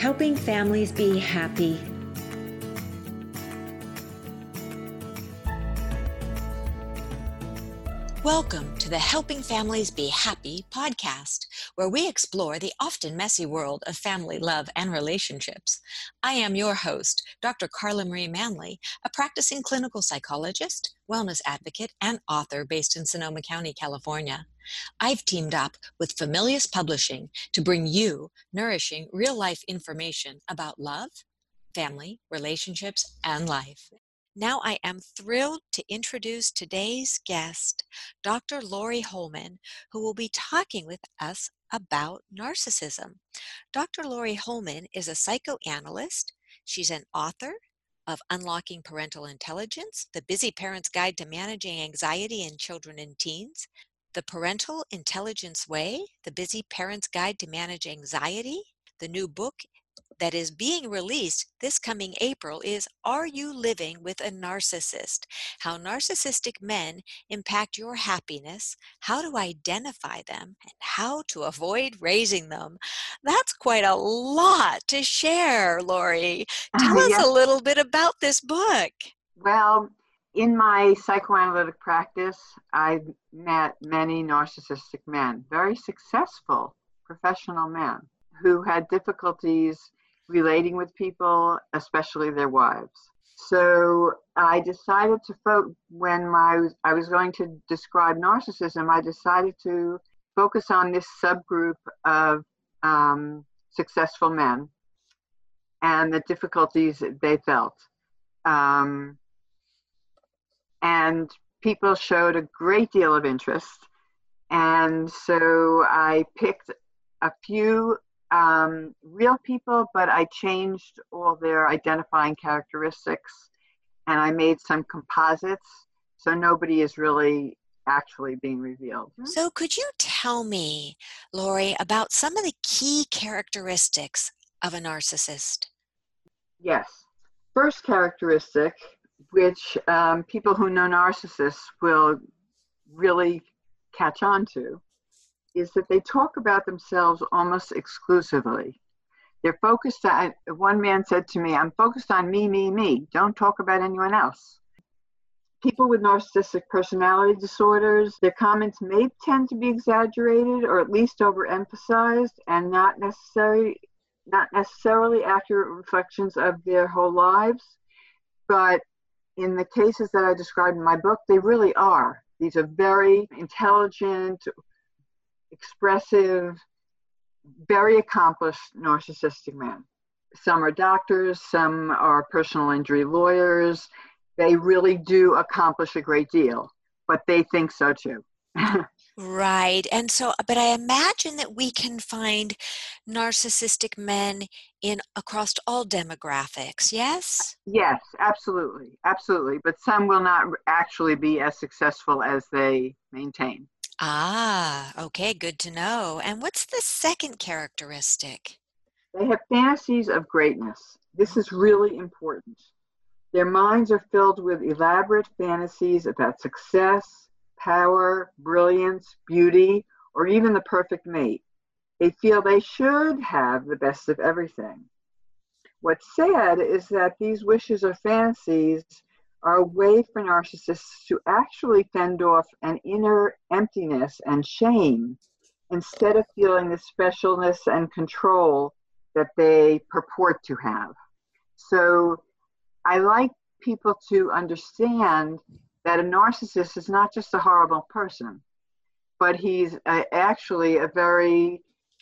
helping families be happy. Welcome to the Helping Families Be Happy podcast, where we explore the often messy world of family love and relationships. I am your host, Dr. Carla Marie Manley, a practicing clinical psychologist, wellness advocate, and author based in Sonoma County, California. I've teamed up with Familius Publishing to bring you nourishing real life information about love, family, relationships, and life. Now I am thrilled to introduce today's guest, Dr. Laurie Hollman, who will be talking with us about narcissism. Dr. Laurie Hollman is a psychoanalyst. She's an author of Unlocking Parental Intelligence, The Busy Parent's Guide to Managing Anxiety in Children and Teens, The Parental Intelligence Way, The Busy Parent's Guide to Manage Anxiety. The new book that is being released this coming April is Are You Living with a Narcissist? How Narcissistic Men Impact Your Happiness, How to Identify Them, and How to Avoid Raising Them. That's quite a lot to share, Laurie. Tell us yes. a little bit about this book. Well, in my psychoanalytic practice, I've met many narcissistic men, very successful professional men who had difficulties relating with people, especially their wives. So I decided to fo- when my I was going to describe narcissism, I decided to focus on this subgroup of um, successful men and the difficulties they felt. Um, and people showed a great deal of interest. And so I picked a few um, real people, but I changed all their identifying characteristics and I made some composites. So nobody is really actually being revealed. So, could you tell me, Laurie, about some of the key characteristics of a narcissist? Yes. First characteristic, which um, people who know narcissists will really catch on to, is that they talk about themselves almost exclusively. They're focused on, one man said to me, I'm focused on me, me, me. Don't talk about anyone else. People with narcissistic personality disorders, their comments may tend to be exaggerated or at least overemphasized and not necessary not necessarily accurate reflections of their whole lives, but in the cases that I described in my book, they really are. These are very intelligent, expressive, very accomplished narcissistic men. Some are doctors, some are personal injury lawyers. They really do accomplish a great deal, but they think so too. Right. And so, but I imagine that we can find narcissistic men in across all demographics. Yes? yes, absolutely. Absolutely. But some will not actually be as successful as they maintain. Ah, okay, good to know. And what's the second characteristic? They have fantasies of greatness. This is really important. Their minds are filled with elaborate fantasies about success, power, brilliance, beauty, or even the perfect mate. They feel they should have the best of everything. What's sad is that these wishes or fantasies are a way for narcissists to actually fend off an inner emptiness and shame instead of feeling the specialness and control that they purport to have. So I like people to understand that a narcissist is not just a horrible person, but he's actually a very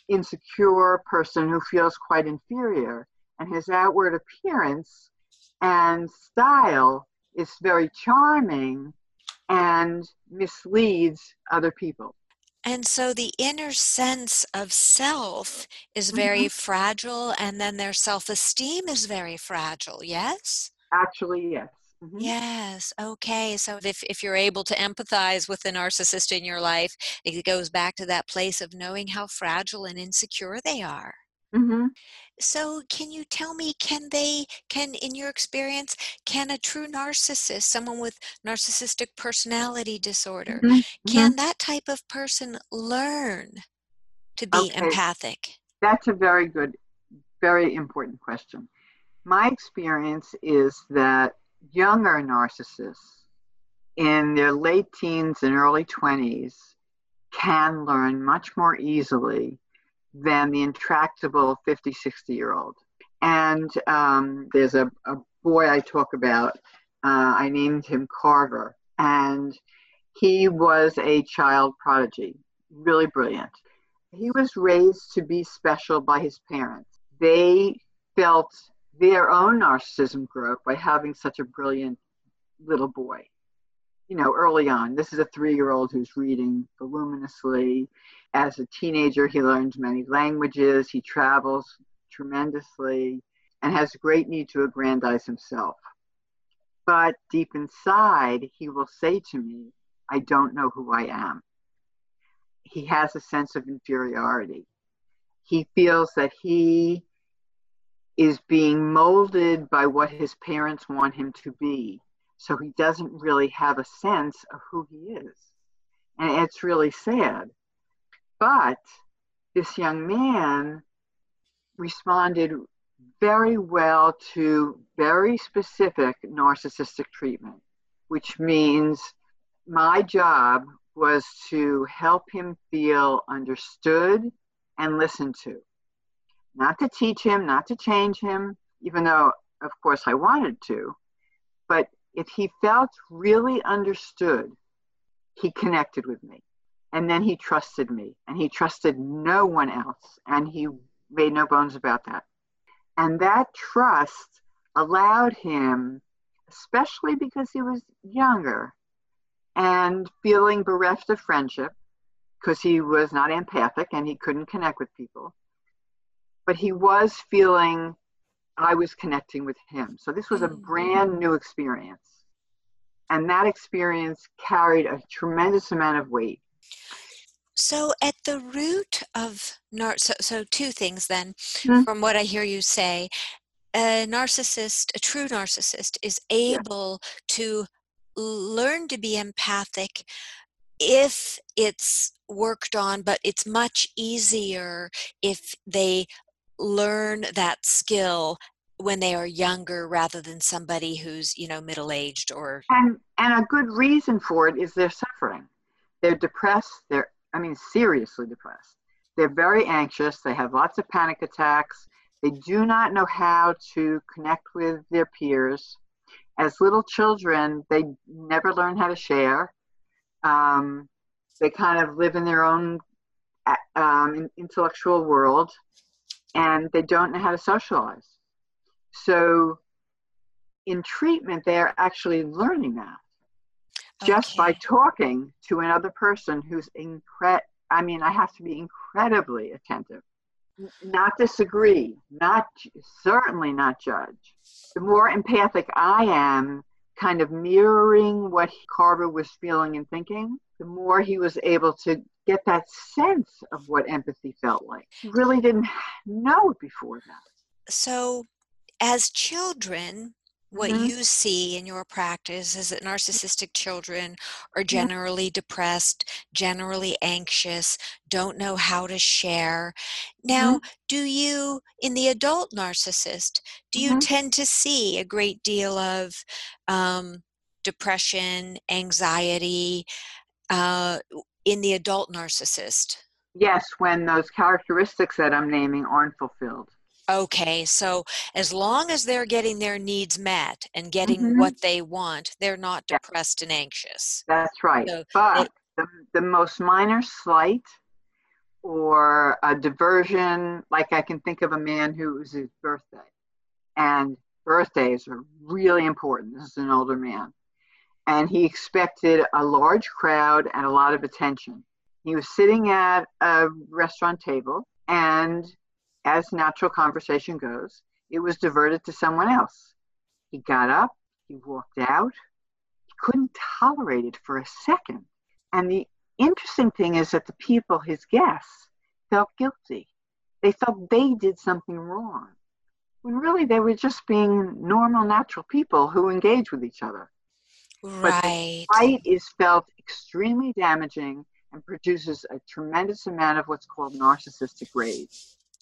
insecure person who feels quite inferior. And his outward appearance and style is very charming and misleads other people. And so the inner sense of self is very Mhm. fragile, and then their self esteem is very fragile, yes? Actually, yes. Mhm. Yes. Okay. So if, if you're able to empathize with the narcissist in your life, it goes back to that place of knowing how fragile and insecure they are. Mhm. So can you tell me, can they, can, in your experience, can a true narcissist, someone with narcissistic personality disorder, Mhm. can that type of person learn to be Okay. empathic? That's a very good, very important question. My experience is that younger narcissists in their late teens and early 20s can learn much more easily than the intractable 50, 60 year old. And um, there's a, a, boy I talk about, uh, I named him Carver, and he was a child prodigy, really brilliant. He was raised to be special by his parents. They felt their own narcissism grew up by having such a brilliant little boy. You know, early on, this is a three year old who's reading voluminously. As a teenager, he learns many languages, he travels tremendously, and has a great need to aggrandize himself. But deep inside, he will say to me, I don't know who I am. He has a sense of inferiority. He feels that he is being molded by what his parents want him to be. So he doesn't really have a sense of who he is. And it's really sad. But this young man responded very well to very specific narcissistic treatment, which means my job was to help him feel understood and listened to not to teach him, not to change him, even though, of course, I wanted to. But if he felt really understood, he connected with me. And then he trusted me, and he trusted no one else. And he made no bones about that. And that trust allowed him, especially because he was younger and feeling bereft of friendship, because he was not empathic and he couldn't connect with people but he was feeling I was connecting with him. So this was a mm. brand new experience. And that experience carried a tremendous amount of weight. So, at the root of nar- so, so two things then, mm-hmm. from what I hear you say, a narcissist, a true narcissist, is able yeah. to learn to be empathic if it's worked on, but it's much easier if they learn that skill when they are younger rather than somebody who's you know middle aged or and and a good reason for it is they're suffering. They're depressed they're i mean seriously depressed. They're very anxious they have lots of panic attacks they do not know how to connect with their peers. As little children they never learn how to share um, they kind of live in their own um, intellectual world and they don't know how to socialize. So in treatment, they're actually learning that okay. just by talking to another person who's incre- I mean, I have to be incredibly attentive, not disagree, not certainly not judge. The more empathic I am, kind of mirroring what Carver was feeling and thinking, the more he was able to get that sense of what empathy felt like. He really didn't know it before that. So, as children, what mm-hmm. you see in your practice is that narcissistic children are generally depressed, generally anxious, don't know how to share. Now, mm-hmm. do you, in the adult narcissist, do you mm-hmm. tend to see a great deal of um, depression, anxiety, uh, in the adult narcissist? Yes, when those characteristics that I'm naming aren't fulfilled. Okay, so as long as they're getting their needs met and getting mm-hmm. what they want, they're not depressed and anxious. That's right. So but the, the most minor slight or a diversion, like I can think of a man who was his birthday, and birthdays are really important. This is an older man and he expected a large crowd and a lot of attention. He was sitting at a restaurant table, and as natural conversation goes, it was diverted to someone else. He got up, he walked out, he couldn't tolerate it for a second. And the interesting thing is that the people, his guests, felt guilty. They felt they did something wrong. When really they were just being normal, natural people who engage with each other. Right. But fight is felt extremely damaging and produces a tremendous amount of what's called narcissistic rage.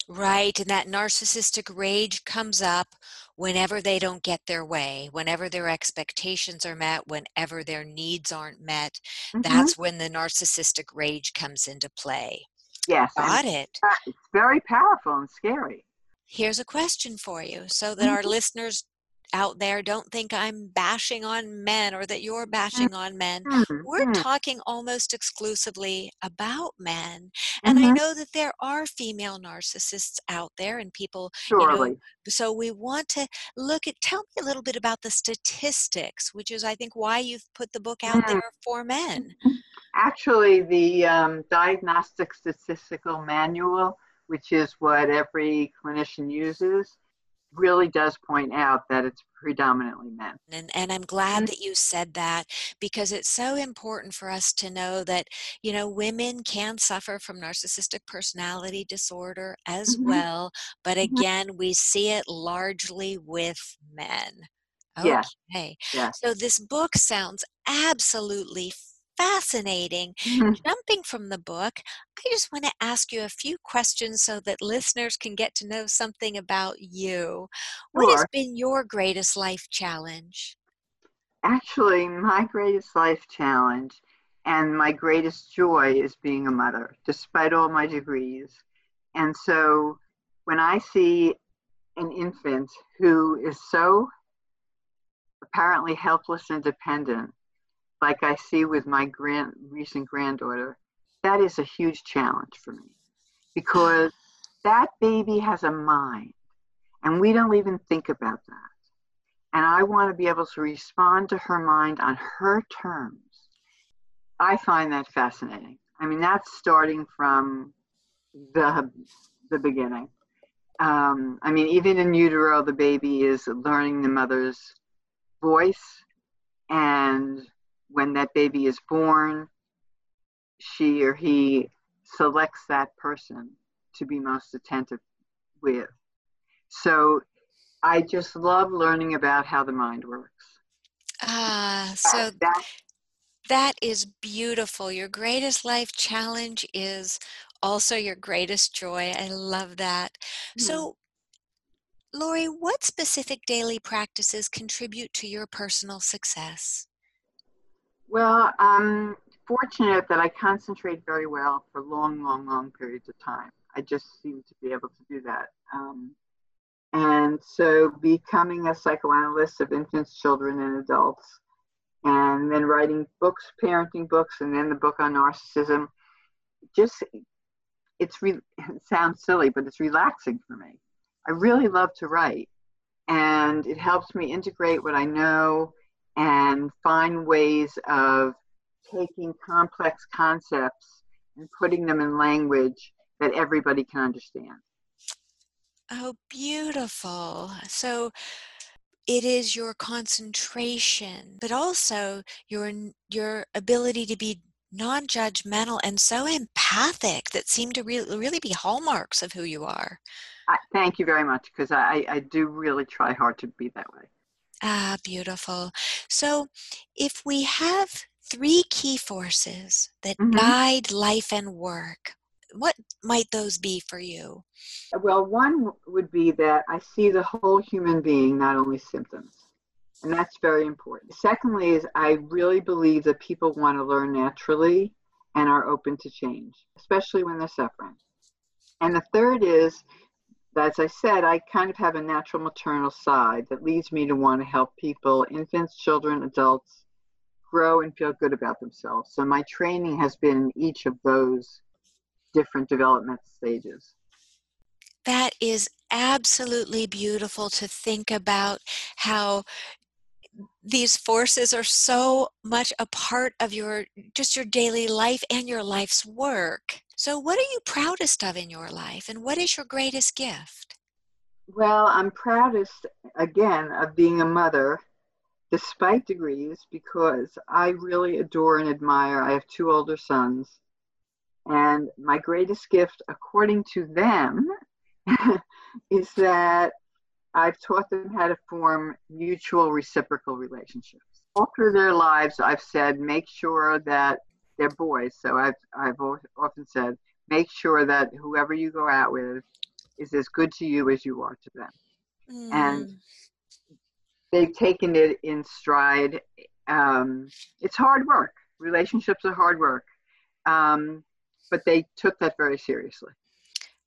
Right. And that narcissistic rage comes up whenever they don't get their way, whenever their expectations are met, whenever their needs aren't met. Mhm. That's when the narcissistic rage comes into play. Yes. Got it. It's very powerful and scary. Here's a question for you so that our listeners out there don't think I'm bashing on men or that you're bashing on men. Mhm, We're talking almost exclusively about men. And I Mhm. know that there are female narcissists out there and people Surely. so we want to look at tell me a little bit about the statistics which is i think why you've put the book out Mm. there for men Actually, the um, Diagnostic Statistical Manual, which is what every clinician uses, really does point out that it's predominantly men. and and i'm glad that you said that because it's so important for us to know that you know women can suffer from narcissistic personality disorder as Mhm. well but Mhm. again we see it largely with men Yeah. okay Yeah. so this book sounds absolutely fascinating Mhm. jumping from the book, I just want to ask you a few questions so that listeners can get to know something about you. What has been your greatest life challenge? Actually, my greatest life challenge and my greatest joy is being a mother, despite all my degrees. And so when I see an infant who is so apparently helpless and dependent, like I see with my grand, recent granddaughter, that is a huge challenge for me because that baby has a mind and we don't even think about that. And I want to be able to respond to her mind on her terms. I find that fascinating. I mean, that's starting from the, the beginning. Um, I mean, even in utero, the baby is learning the mother's voice. And when that baby is born, she or he selects that person to be most attentive with. So I just love learning about how the mind works. Ah, so that, that is beautiful. Your greatest life challenge is also your greatest joy. I love that. Hmm. So, Laurie, what specific daily practices contribute to your personal success? Well, I'm fortunate that I concentrate very well for long, long, long periods of time. I just seem to be able to do that. Um, and so becoming a psychoanalyst of infants, children, and adults, and then writing books, parenting books, and then the book on narcissism, just it's re- it sounds silly, but it's relaxing for me. I really love to write, and it helps me integrate what I know and find ways of taking complex concepts and putting them in language that everybody can understand. Oh, beautiful. So it is your concentration, but also your your ability to be non-judgmental and so empathic that seem to really really be hallmarks of who you are. I, thank you very much because I, I do really try hard to be that way. Ah, beautiful. So if we have three key forces that Mhm. guide life and work, what might those be for you? Well, one would be that I see the whole human being, not only symptoms. And that's very important. Secondly, is I really believe that people want to learn naturally and are open to change, especially when they're suffering. And the third is, as I said, I kind of have a natural maternal side that leads me to want to help people, infants, children, adults, grow and feel good about themselves. So my training has been in each of those different development stages. That is absolutely beautiful to think about how these forces are so much a part of your just your daily life and your life's work. So what are you proudest of in your life and what is your greatest gift? Well, I'm proudest again of being a mother despite degrees because I really adore and admire. I have two older sons, and my greatest gift, according to them, is that I've taught them how to form mutual reciprocal relationships. All through their lives, I've said, make sure that they're boys. So I've, I've often said, make sure that whoever you go out with is as good to you as you are to them. Mm. And they've taken it in stride. Um, it's hard work. Relationships are hard work. Um, but they took that very seriously.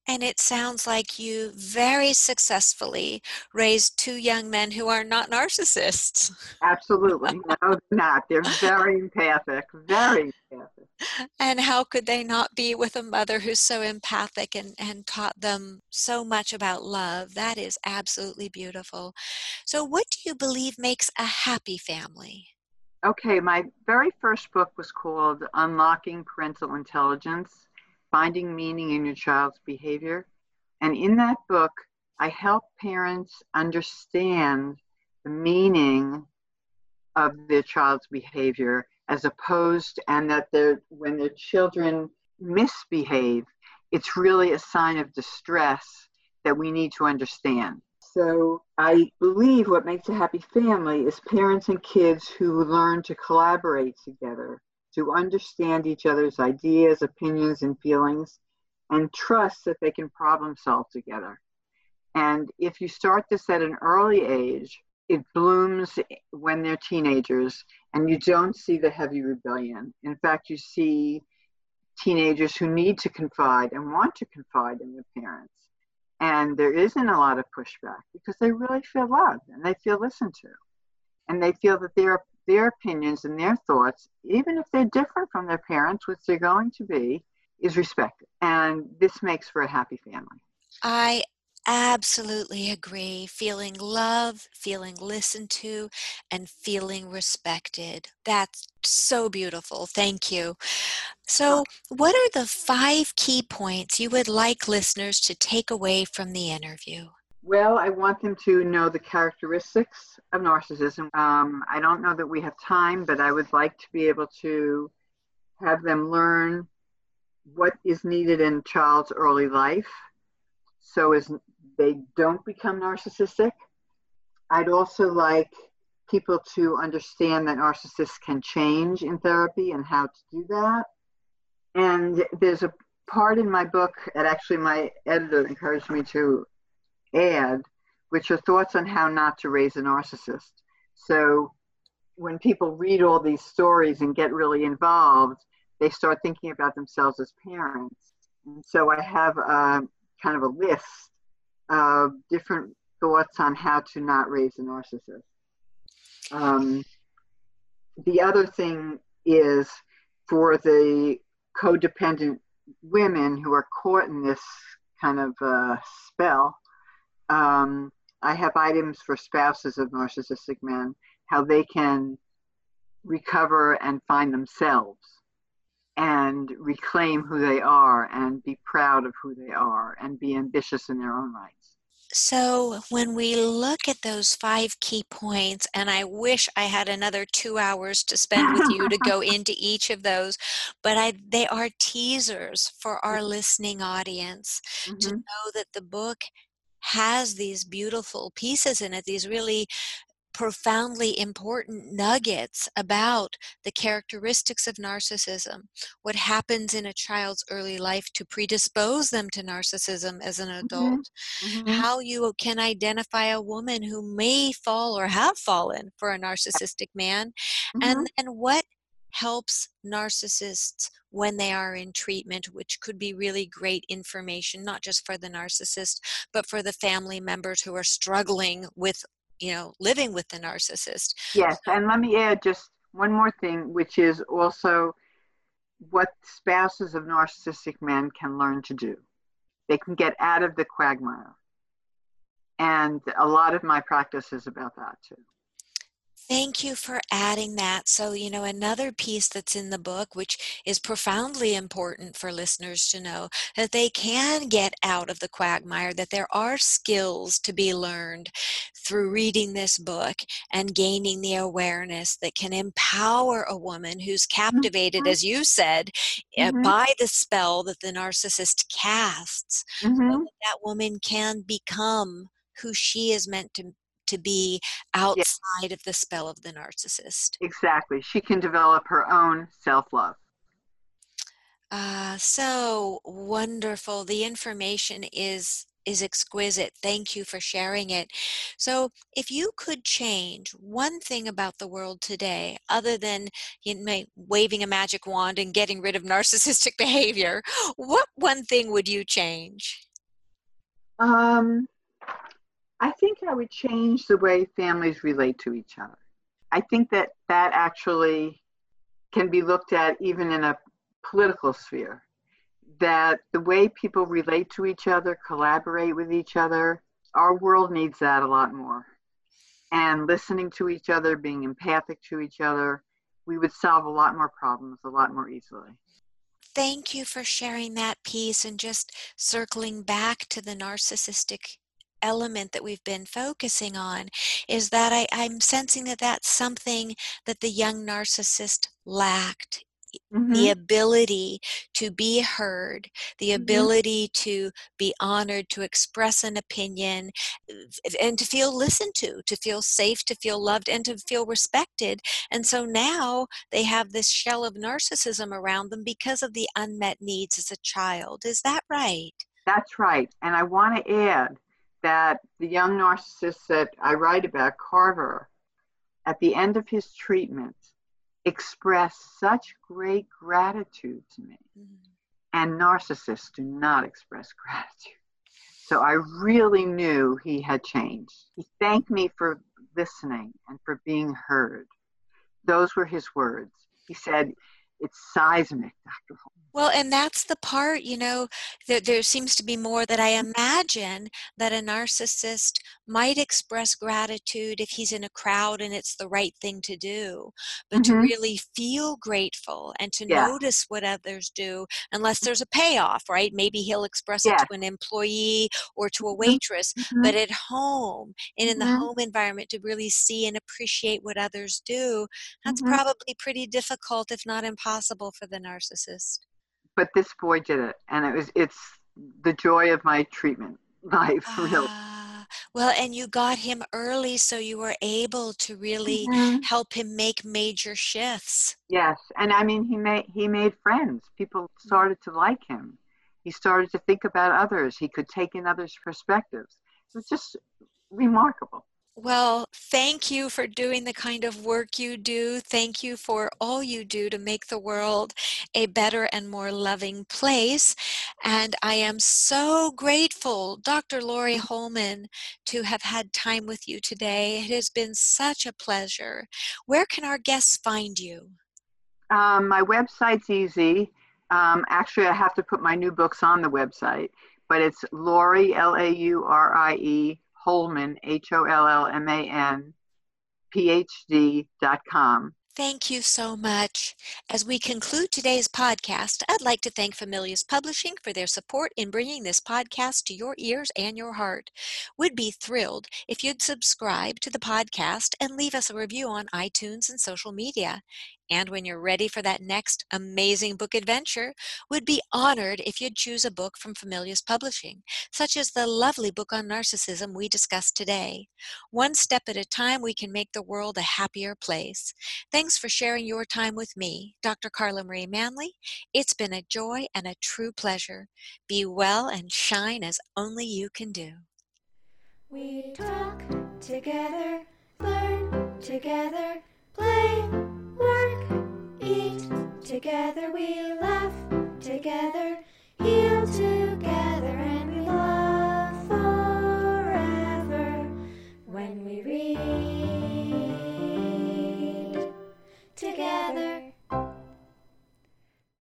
And it sounds like you very successfully raised two young men who are not narcissists. Absolutely. No, they're not. They're very empathic, very empathic. And how could they not be with a mother who's so empathic and, and taught them so much about love? That is absolutely beautiful. So, what do you believe makes a happy family? Okay, my very first book was called Unlocking Parental Intelligence Finding Meaning in Your Child's Behavior. And in that book, I help parents understand the meaning of their child's behavior as opposed and that they're, when their children misbehave, it's really a sign of distress that we need to understand. So I believe what makes a happy family is parents and kids who learn to collaborate together to understand each other's ideas, opinions, and feelings, and trust that they can problem solve together. And if you start this at an early age, it blooms when they're teenagers, and you don't see the heavy rebellion. In fact, you see teenagers who need to confide and want to confide in their parents. And there isn't a lot of pushback because they really feel loved and they feel listened to. And they feel that they're their opinions and their thoughts, even if they're different from their parents, which they're going to be, is respected. And this makes for a happy family. I absolutely agree. Feeling love, feeling listened to, and feeling respected. That's so beautiful. Thank you. So, what are the five key points you would like listeners to take away from the interview? Well, I want them to know the characteristics of narcissism. Um, I don't know that we have time, but I would like to be able to have them learn what is needed in child's early life so as they don't become narcissistic. I'd also like people to understand that narcissists can change in therapy and how to do that. And there's a part in my book, and actually my editor encouraged me to add, which are thoughts on how not to raise a narcissist. So when people read all these stories and get really involved, they start thinking about themselves as parents. And so I have a, kind of a list of different thoughts on how to not raise a narcissist. Um, the other thing is for the codependent women who are caught in this kind of uh, spell, um, I have items for spouses of narcissistic men, how they can recover and find themselves and reclaim who they are and be proud of who they are and be ambitious in their own rights. So, when we look at those five key points, and I wish I had another two hours to spend with you to go into each of those, but I, they are teasers for our listening audience mm-hmm. to know that the book has these beautiful pieces in it, these really profoundly important nuggets about the characteristics of narcissism, what happens in a child's early life to predispose them to narcissism as an mm-hmm. adult, mm-hmm. how you can identify a woman who may fall or have fallen for a narcissistic man, mm-hmm. and then what helps narcissists when they are in treatment, which could be really great information, not just for the narcissist, but for the family members who are struggling with, you know, living with the narcissist. Yes, and let me add just one more thing, which is also what spouses of narcissistic men can learn to do. They can get out of the quagmire. And a lot of my practice is about that too. Thank you for adding that. So, you know, another piece that's in the book, which is profoundly important for listeners to know, that they can get out of the quagmire, that there are skills to be learned through reading this book and gaining the awareness that can empower a woman who's captivated, mm-hmm. as you said, eh, mm-hmm. by the spell that the narcissist casts. Mm-hmm. So that, that woman can become who she is meant to to be outside yes. of the spell of the narcissist. Exactly. She can develop her own self love. Uh, so wonderful. The information is is exquisite. Thank you for sharing it. So, if you could change one thing about the world today, other than you know, waving a magic wand and getting rid of narcissistic behavior, what one thing would you change? Um, I think I would change the way families relate to each other. I think that that actually can be looked at even in a political sphere that the way people relate to each other, collaborate with each other, our world needs that a lot more. And listening to each other, being empathic to each other, we would solve a lot more problems a lot more easily. Thank you for sharing that piece and just circling back to the narcissistic element that we've been focusing on is that I, I'm sensing that that's something that the young narcissist lacked Mm-hmm. the ability to be heard, the mm-hmm. ability to be honored, to express an opinion, and to feel listened to, to feel safe, to feel loved, and to feel respected. And so now they have this shell of narcissism around them because of the unmet needs as a child. Is that right? That's right. And I want to add that the young narcissist that I write about, Carver, at the end of his treatment, expressed such great gratitude to me. Mm-hmm. And narcissists do not express gratitude. So I really knew he had changed. He thanked me for listening and for being heard. Those were his words. He said, It's seismic, Dr. Holmes. Well, and that's the part, you know, that there seems to be more that I imagine that a narcissist might express gratitude if he's in a crowd and it's the right thing to do. But mm-hmm. to really feel grateful and to yeah. notice what others do, unless there's a payoff, right? Maybe he'll express yeah. it to an employee or to a mm-hmm. waitress, mm-hmm. but at home and in the mm-hmm. home environment to really see and appreciate what others do, that's mm-hmm. probably pretty difficult, if not impossible, for the narcissist but this boy did it, and it was it's the joy of my treatment life, really. Ah, well, and you got him early, so you were able to really mm-hmm. help him make major shifts. Yes, and I mean, he made he made friends. People started to like him. He started to think about others. He could take in others' perspectives. It was just remarkable. Well, thank you for doing the kind of work you do. Thank you for all you do to make the world a better and more loving place. And I am so grateful, Dr. Laurie Hollman, to have had time with you today. It has been such a pleasure. Where can our guests find you? Um, my website's easy. Um, actually, I have to put my new books on the website, but it's Laurie, L A U R I E, Hollman, H O L L M A N, PhD dot com. Thank you so much. As we conclude today's podcast, I'd like to thank Familius Publishing for their support in bringing this podcast to your ears and your heart. We'd be thrilled if you'd subscribe to the podcast and leave us a review on iTunes and social media. And when you're ready for that next amazing book adventure, would be honored if you'd choose a book from Familius Publishing, such as the lovely book on narcissism we discussed today. One step at a time, we can make the world a happier place. Thanks for sharing your time with me, Dr. Carla Marie Manley. It's been a joy and a true pleasure. Be well and shine as only you can do. We talk together, learn together, play together, we laugh. Together,